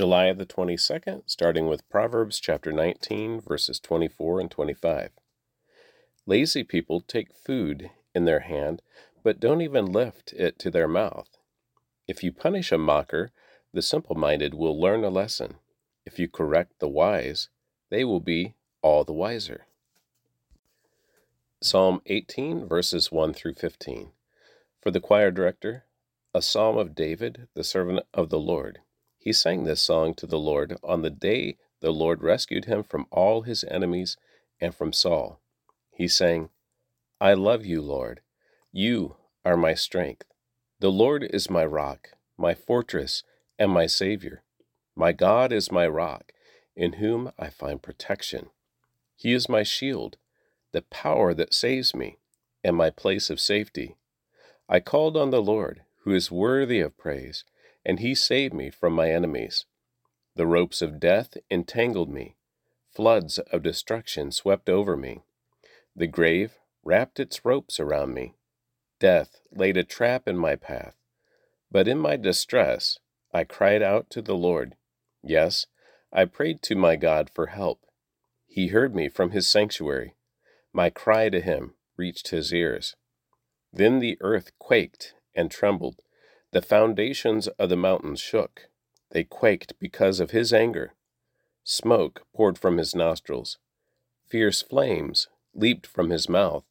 July the 22nd, starting with Proverbs chapter 19, verses 24 and 25. Lazy people take food in their hand, but don't even lift it to their mouth. If you punish a mocker, the simple minded will learn a lesson. If you correct the wise, they will be all the wiser. Psalm 18, verses 1 through 15. For the choir director, a psalm of David, the servant of the Lord. He sang this song to the Lord on the day the Lord rescued him from all his enemies and from Saul. He sang, I love you, Lord. You are my strength. The Lord is my rock, my fortress, and my Savior. My God is my rock, in whom I find protection. He is my shield, the power that saves me, and my place of safety. I called on the Lord, who is worthy of praise and he saved me from my enemies. The ropes of death entangled me, floods of destruction swept over me. The grave wrapped its ropes around me. Death laid a trap in my path. But in my distress, I cried out to the Lord. Yes, I prayed to my God for help. He heard me from his sanctuary. My cry to him reached his ears. Then the earth quaked and trembled the foundations of the mountains shook. They quaked because of his anger. Smoke poured from his nostrils. Fierce flames leaped from his mouth.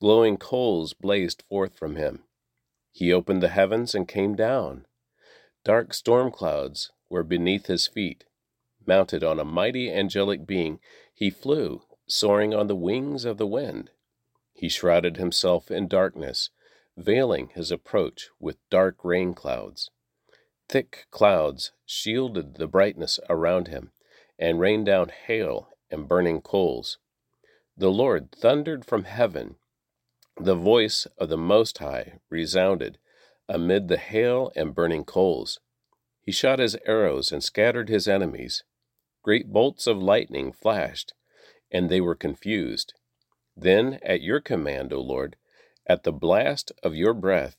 Glowing coals blazed forth from him. He opened the heavens and came down. Dark storm clouds were beneath his feet. Mounted on a mighty angelic being, he flew, soaring on the wings of the wind. He shrouded himself in darkness veiling his approach with dark rain clouds. Thick clouds shielded the brightness around him and rained down hail and burning coals. The Lord thundered from heaven. The voice of the Most High resounded amid the hail and burning coals. He shot his arrows and scattered his enemies. Great bolts of lightning flashed, and they were confused. Then, at your command, O Lord, at the blast of your breath,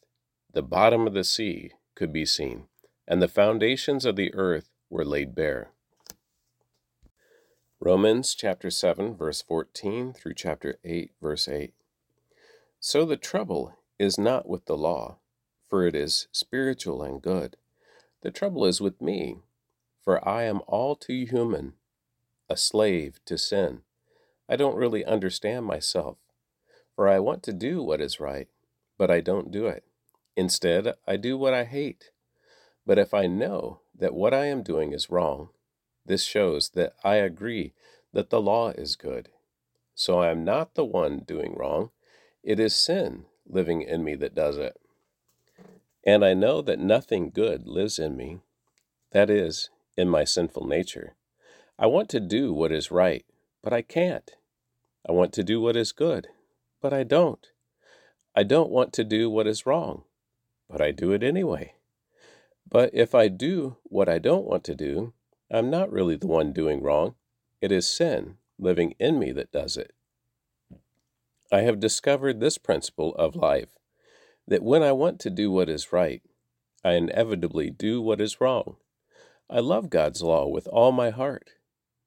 the bottom of the sea could be seen, and the foundations of the earth were laid bare. Romans chapter 7, verse 14 through chapter 8, verse 8. So the trouble is not with the law, for it is spiritual and good. The trouble is with me, for I am all too human, a slave to sin. I don't really understand myself. For I want to do what is right, but I don't do it. Instead, I do what I hate. But if I know that what I am doing is wrong, this shows that I agree that the law is good. So I am not the one doing wrong. It is sin living in me that does it. And I know that nothing good lives in me, that is, in my sinful nature. I want to do what is right, but I can't. I want to do what is good, but I don't. I don't want to do what is wrong, but I do it anyway. But if I do what I don't want to do, I'm not really the one doing wrong. It is sin living in me that does it. I have discovered this principle of life that when I want to do what is right, I inevitably do what is wrong. I love God's law with all my heart,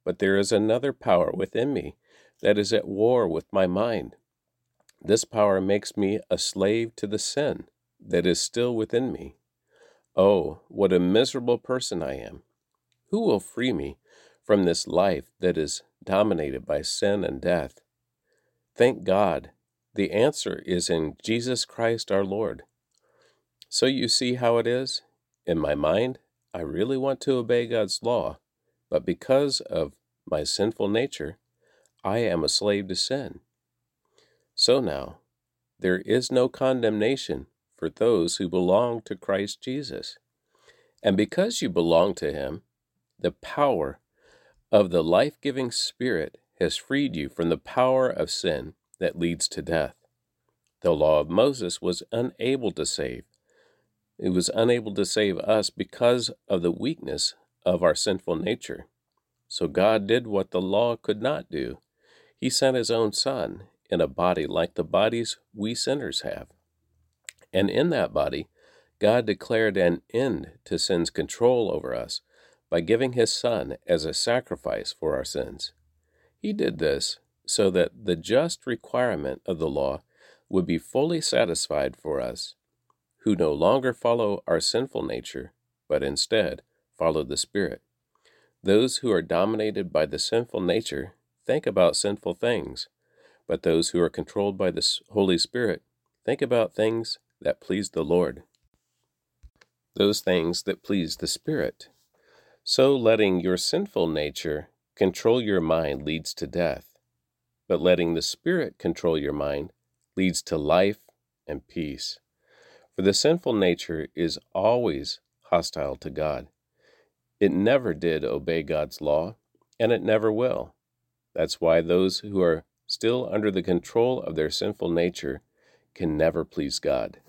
but there is another power within me that is at war with my mind. This power makes me a slave to the sin that is still within me. Oh, what a miserable person I am! Who will free me from this life that is dominated by sin and death? Thank God, the answer is in Jesus Christ our Lord. So you see how it is? In my mind, I really want to obey God's law, but because of my sinful nature, I am a slave to sin. So now, there is no condemnation for those who belong to Christ Jesus. And because you belong to Him, the power of the life giving Spirit has freed you from the power of sin that leads to death. The law of Moses was unable to save. It was unable to save us because of the weakness of our sinful nature. So God did what the law could not do. He sent His own Son in a body like the bodies we sinners have. And in that body, God declared an end to sin's control over us by giving his Son as a sacrifice for our sins. He did this so that the just requirement of the law would be fully satisfied for us, who no longer follow our sinful nature, but instead follow the Spirit. Those who are dominated by the sinful nature think about sinful things, but those who are controlled by the Holy Spirit think about things that please the Lord. Those things that please the Spirit. So letting your sinful nature control your mind leads to death, but letting the Spirit control your mind leads to life and peace. For the sinful nature is always hostile to God. It never did obey God's law, and it never will. That's why those who are still under the control of their sinful nature can never please God.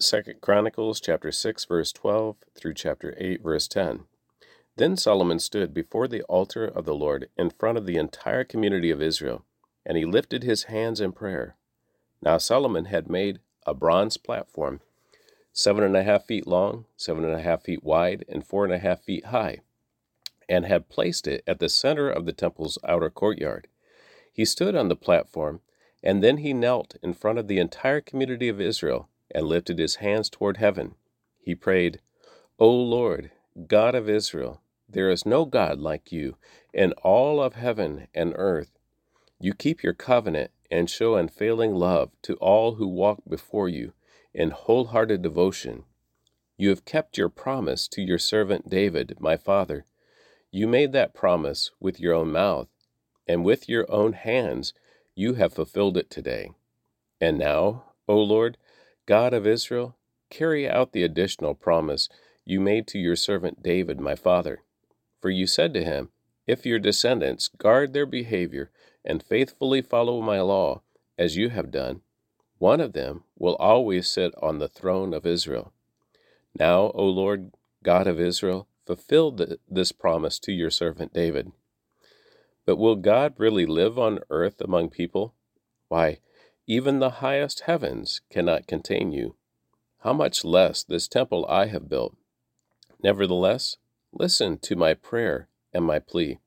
Second Chronicles chapter 6 verse 12 through chapter 8 verse 10. Then Solomon stood before the altar of the Lord in front of the entire community of Israel, and he lifted his hands in prayer. Now Solomon had made a bronze platform seven and a half feet long, seven and a half feet wide, and four and a half feet high, and had placed it at the center of the temple's outer courtyard. He stood on the platform, and then he knelt in front of the entire community of Israel and lifted his hands toward heaven. He prayed, O Lord, God of Israel, there is no God like you in all of heaven and earth. You keep your covenant and show unfailing love to all who walk before you in wholehearted devotion. You have kept your promise to your servant David, my father. You made that promise with your own mouth, and with your own hands you have fulfilled it today. And now, O Lord, God of Israel, carry out the additional promise you made to your servant David, my father. For you said to him, If your descendants guard their behavior and faithfully follow my law, as you have done, one of them will always sit on the throne of Israel. Now, O Lord God of Israel, fulfill the, this promise to your servant David. But will God really live on earth among people? Why, even the highest heavens cannot contain you. How much less this temple I have built? Nevertheless, listen to my prayer and my plea.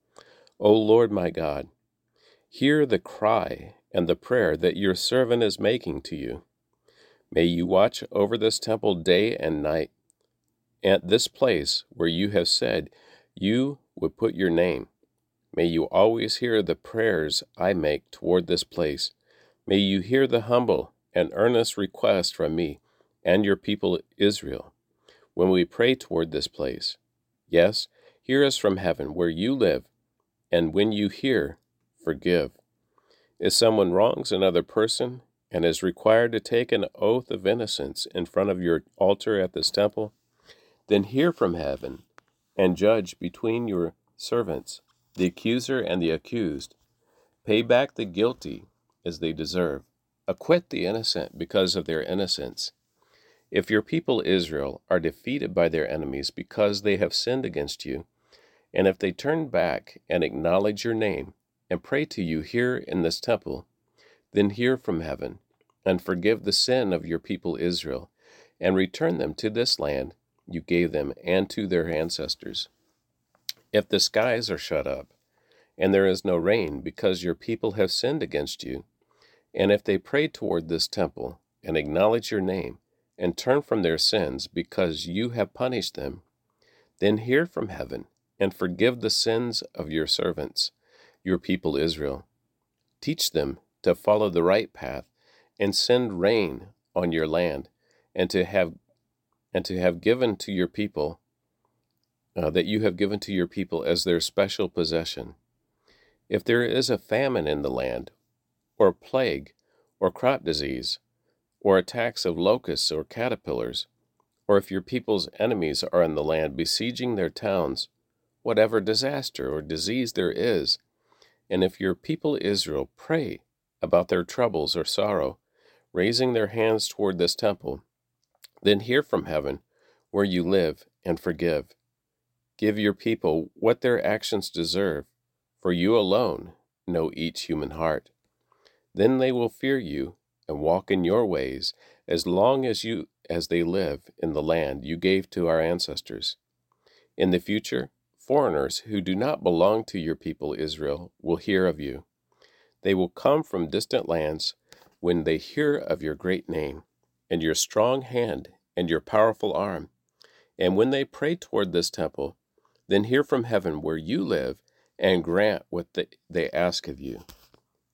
O Lord my God, hear the cry and the prayer that your servant is making to you. May you watch over this temple day and night, at this place where you have said you would put your name. May you always hear the prayers I make toward this place. May you hear the humble and earnest request from me and your people Israel when we pray toward this place. Yes, hear us from heaven where you live, and when you hear, forgive. If someone wrongs another person and is required to take an oath of innocence in front of your altar at this temple, then hear from heaven and judge between your servants, the accuser and the accused. Pay back the guilty as they deserve. Acquit the innocent because of their innocence. If your people Israel are defeated by their enemies because they have sinned against you, and if they turn back and acknowledge your name, and pray to you here in this temple, then hear from heaven, and forgive the sin of your people Israel, and return them to this land you gave them and to their ancestors. If the skies are shut up, and there is no rain because your people have sinned against you, and if they pray toward this temple, and acknowledge your name, and turn from their sins because you have punished them, then hear from heaven, and forgive the sins of your servants your people Israel. Teach them to follow the right path and send rain on your land and to have and to have given to your people uh, that you have given to your people as their special possession. If there is a famine in the land, or plague, or crop disease, or attacks of locusts or caterpillars, or if your people's enemies are in the land besieging their towns, whatever disaster or disease there is, and if your people Israel pray about their troubles or sorrow, raising their hands toward this temple, then hear from heaven where you live and forgive. Give your people what their actions deserve, for you alone know each human heart. Then they will fear you and walk in your ways as long as you as they live in the land you gave to our ancestors. In the future, foreigners who do not belong to your people Israel will hear of you. They will come from distant lands when they hear of your great name, and your strong hand, and your powerful arm. And when they pray toward this temple, then hear from heaven where you live, and grant what they ask of you.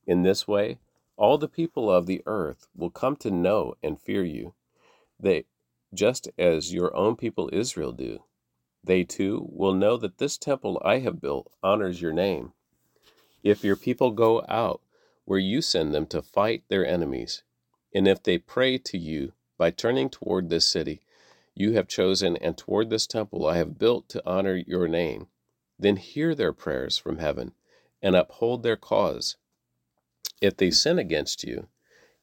In this way, all the people of the earth will come to know and fear you, they, just as your own people Israel do. They too will know that this temple I have built honors your name. If your people go out where you send them to fight their enemies, and if they pray to you by turning toward this city you have chosen and toward this temple I have built to honor your name, then hear their prayers from heaven and uphold their cause. If they sin against you,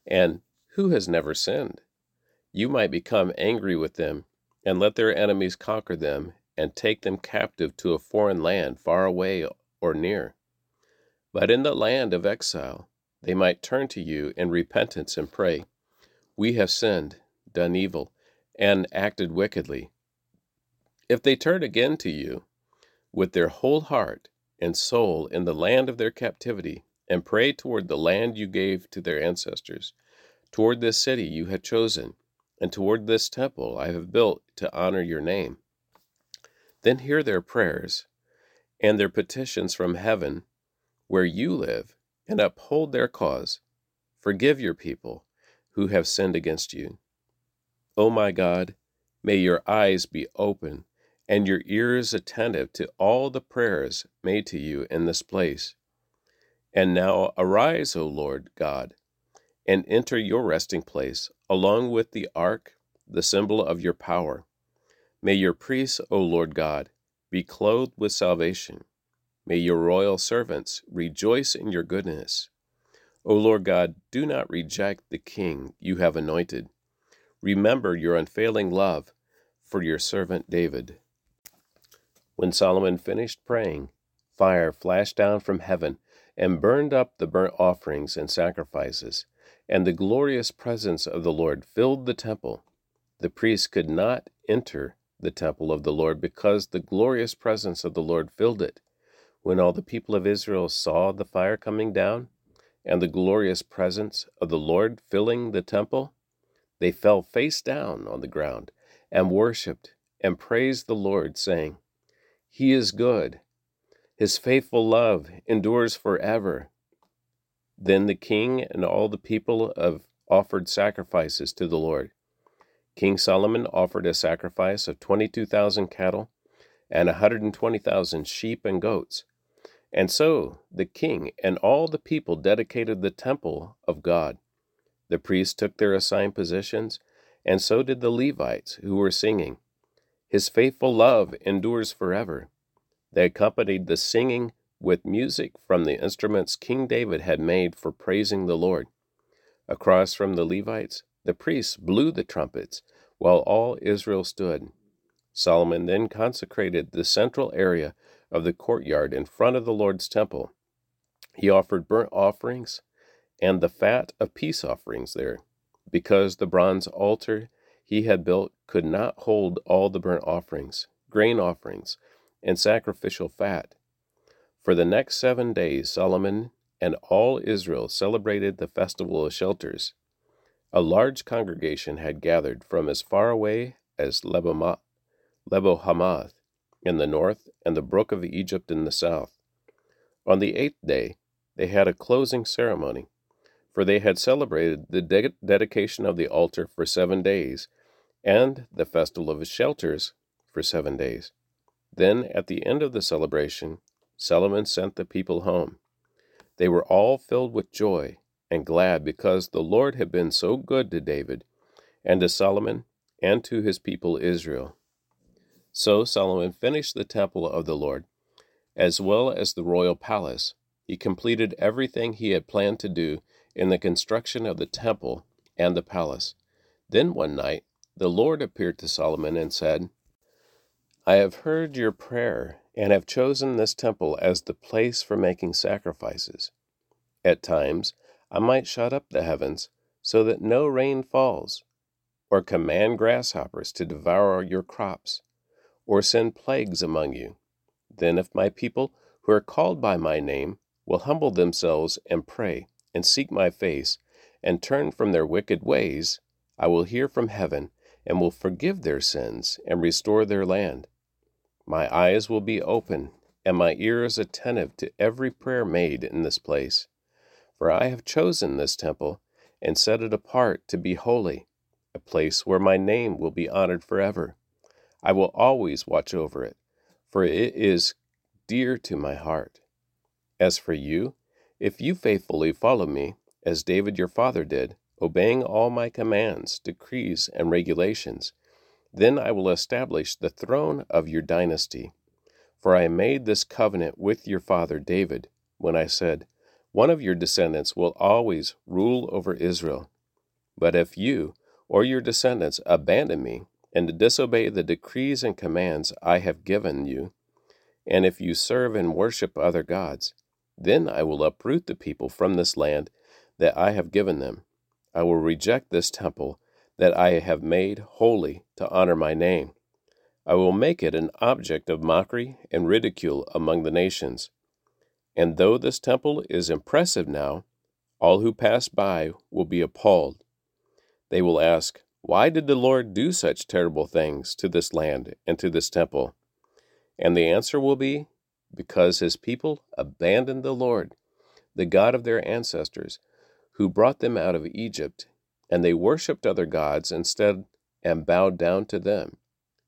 and who has never sinned? You might become angry with them and let their enemies conquer them and take them captive to a foreign land far away or near. But in the land of exile, they might turn to you in repentance and pray, We have sinned, done evil, and acted wickedly. If they turn again to you with their whole heart and soul in the land of their captivity, and pray toward the land you gave to their ancestors, toward this city you have chosen, and toward this temple I have built to honor your name, then hear their prayers and their petitions from heaven where you live, and uphold their cause. Forgive your people who have sinned against you. O oh my God, may your eyes be open and your ears attentive to all the prayers made to you in this place. And now arise, O Lord God, and enter your resting place, along with the ark, the symbol of your power. May your priests, O Lord God, be clothed with salvation. May your royal servants rejoice in your goodness. O Lord God, do not reject the king you have anointed. Remember your unfailing love for your servant David. When Solomon finished praying, fire flashed down from heaven and burned up the burnt offerings and sacrifices, and the glorious presence of the Lord filled the temple. The priests could not enter the temple of the Lord because the glorious presence of the Lord filled it. When all the people of Israel saw the fire coming down and the glorious presence of the Lord filling the temple, they fell face down on the ground and worshipped and praised the Lord, saying, He is good. His faithful love endures forever. Then the king and all the people of offered sacrifices to the Lord. King Solomon offered a sacrifice of 22,000 cattle and a 120,000 sheep and goats. And so the king and all the people dedicated the temple of God. The priests took their assigned positions, and so did the Levites who were singing. His faithful love endures forever. They accompanied the singing with music from the instruments King David had made for praising the Lord. Across from the Levites, the priests blew the trumpets while all Israel stood. Solomon then consecrated the central area of the courtyard in front of the Lord's temple. He offered burnt offerings and the fat of peace offerings there, because the bronze altar he had built could not hold all the burnt offerings, grain offerings, and sacrificial fat. For the next seven days, Solomon and all Israel celebrated the festival of shelters. A large congregation had gathered from as far away as Lebohamath in the north and the brook of Egypt in the south. On the eighth day, they had a closing ceremony, for they had celebrated the de- dedication of the altar for seven days, and the festival of shelters for seven days. Then, at the end of the celebration, Solomon sent the people home. They were all filled with joy and glad because the Lord had been so good to David and to Solomon and to his people Israel. So Solomon finished the temple of the Lord, as well as the royal palace. He completed everything he had planned to do in the construction of the temple and the palace. Then one night the Lord appeared to Solomon and said, I have heard your prayer and have chosen this temple as the place for making sacrifices. At times I might shut up the heavens so that no rain falls, or command grasshoppers to devour your crops or send plagues among you. Then, if my people, who are called by my name, will humble themselves and pray, and seek my face, and turn from their wicked ways, I will hear from heaven, and will forgive their sins, and restore their land. My eyes will be open, and my ears attentive to every prayer made in this place. For I have chosen this temple, and set it apart to be holy, a place where my name will be honored forever. I will always watch over it, for it is dear to my heart. As for you, if you faithfully follow me, as David your father did, obeying all my commands, decrees, and regulations, then I will establish the throne of your dynasty. For I made this covenant with your father David when I said, One of your descendants will always rule over Israel. But if you or your descendants abandon me and disobey the decrees and commands I have given you, and if you serve and worship other gods, then I will uproot the people from this land that I have given them. I will reject this temple that I have made holy to honor my name. I will make it an object of mockery and ridicule among the nations. And though this temple is impressive now, all who pass by will be appalled. They will ask, Why did the Lord do such terrible things to this land and to this temple? And the answer will be, Because his people abandoned the Lord, the God of their ancestors, who brought them out of Egypt, and they worshipped other gods instead and bowed down to them.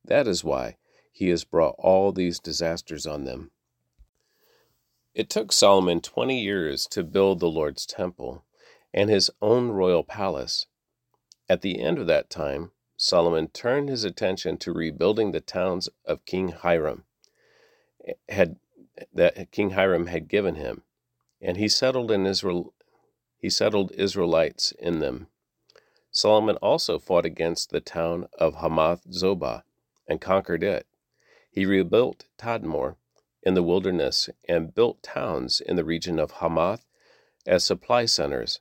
That is why he has brought all these disasters on them. It took Solomon 20 years to build the Lord's temple and his own royal palace. At the end of that time, Solomon turned his attention to rebuilding the towns of King Hiram had that King Hiram had given him, and he settled in Israel he settled Israelites in them. Solomon also fought against the town of Hamath Zobah and conquered it. He rebuilt Tadmor in the wilderness and built towns in the region of Hamath as supply centers.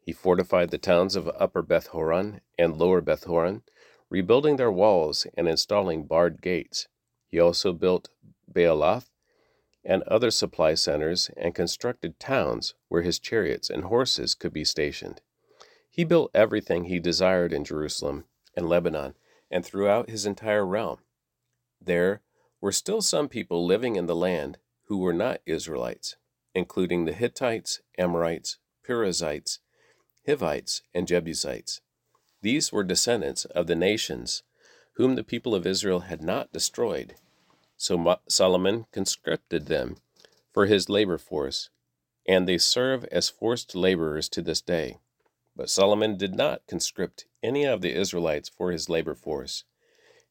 He fortified the towns of Upper Beth Horon and Lower Beth Horon, rebuilding their walls and installing barred gates. He also built Baalath and other supply centers and constructed towns where his chariots and horses could be stationed. He built everything he desired in Jerusalem and Lebanon and throughout his entire realm. There were still some people living in the land who were not Israelites, including the Hittites, Amorites, Perizzites, Hivites, and Jebusites. These were descendants of the nations whom the people of Israel had not destroyed. So Solomon conscripted them for his labor force, and they serve as forced laborers to this day. But Solomon did not conscript any of the Israelites for his labor force.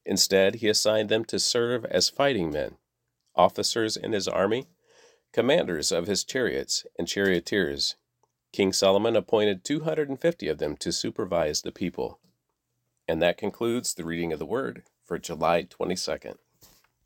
Instead, he assigned them to serve as fighting men, officers in his army, commanders of his chariots, and charioteers. King Solomon appointed 250 of them to supervise the people. And that concludes the reading of the Word for July 22nd.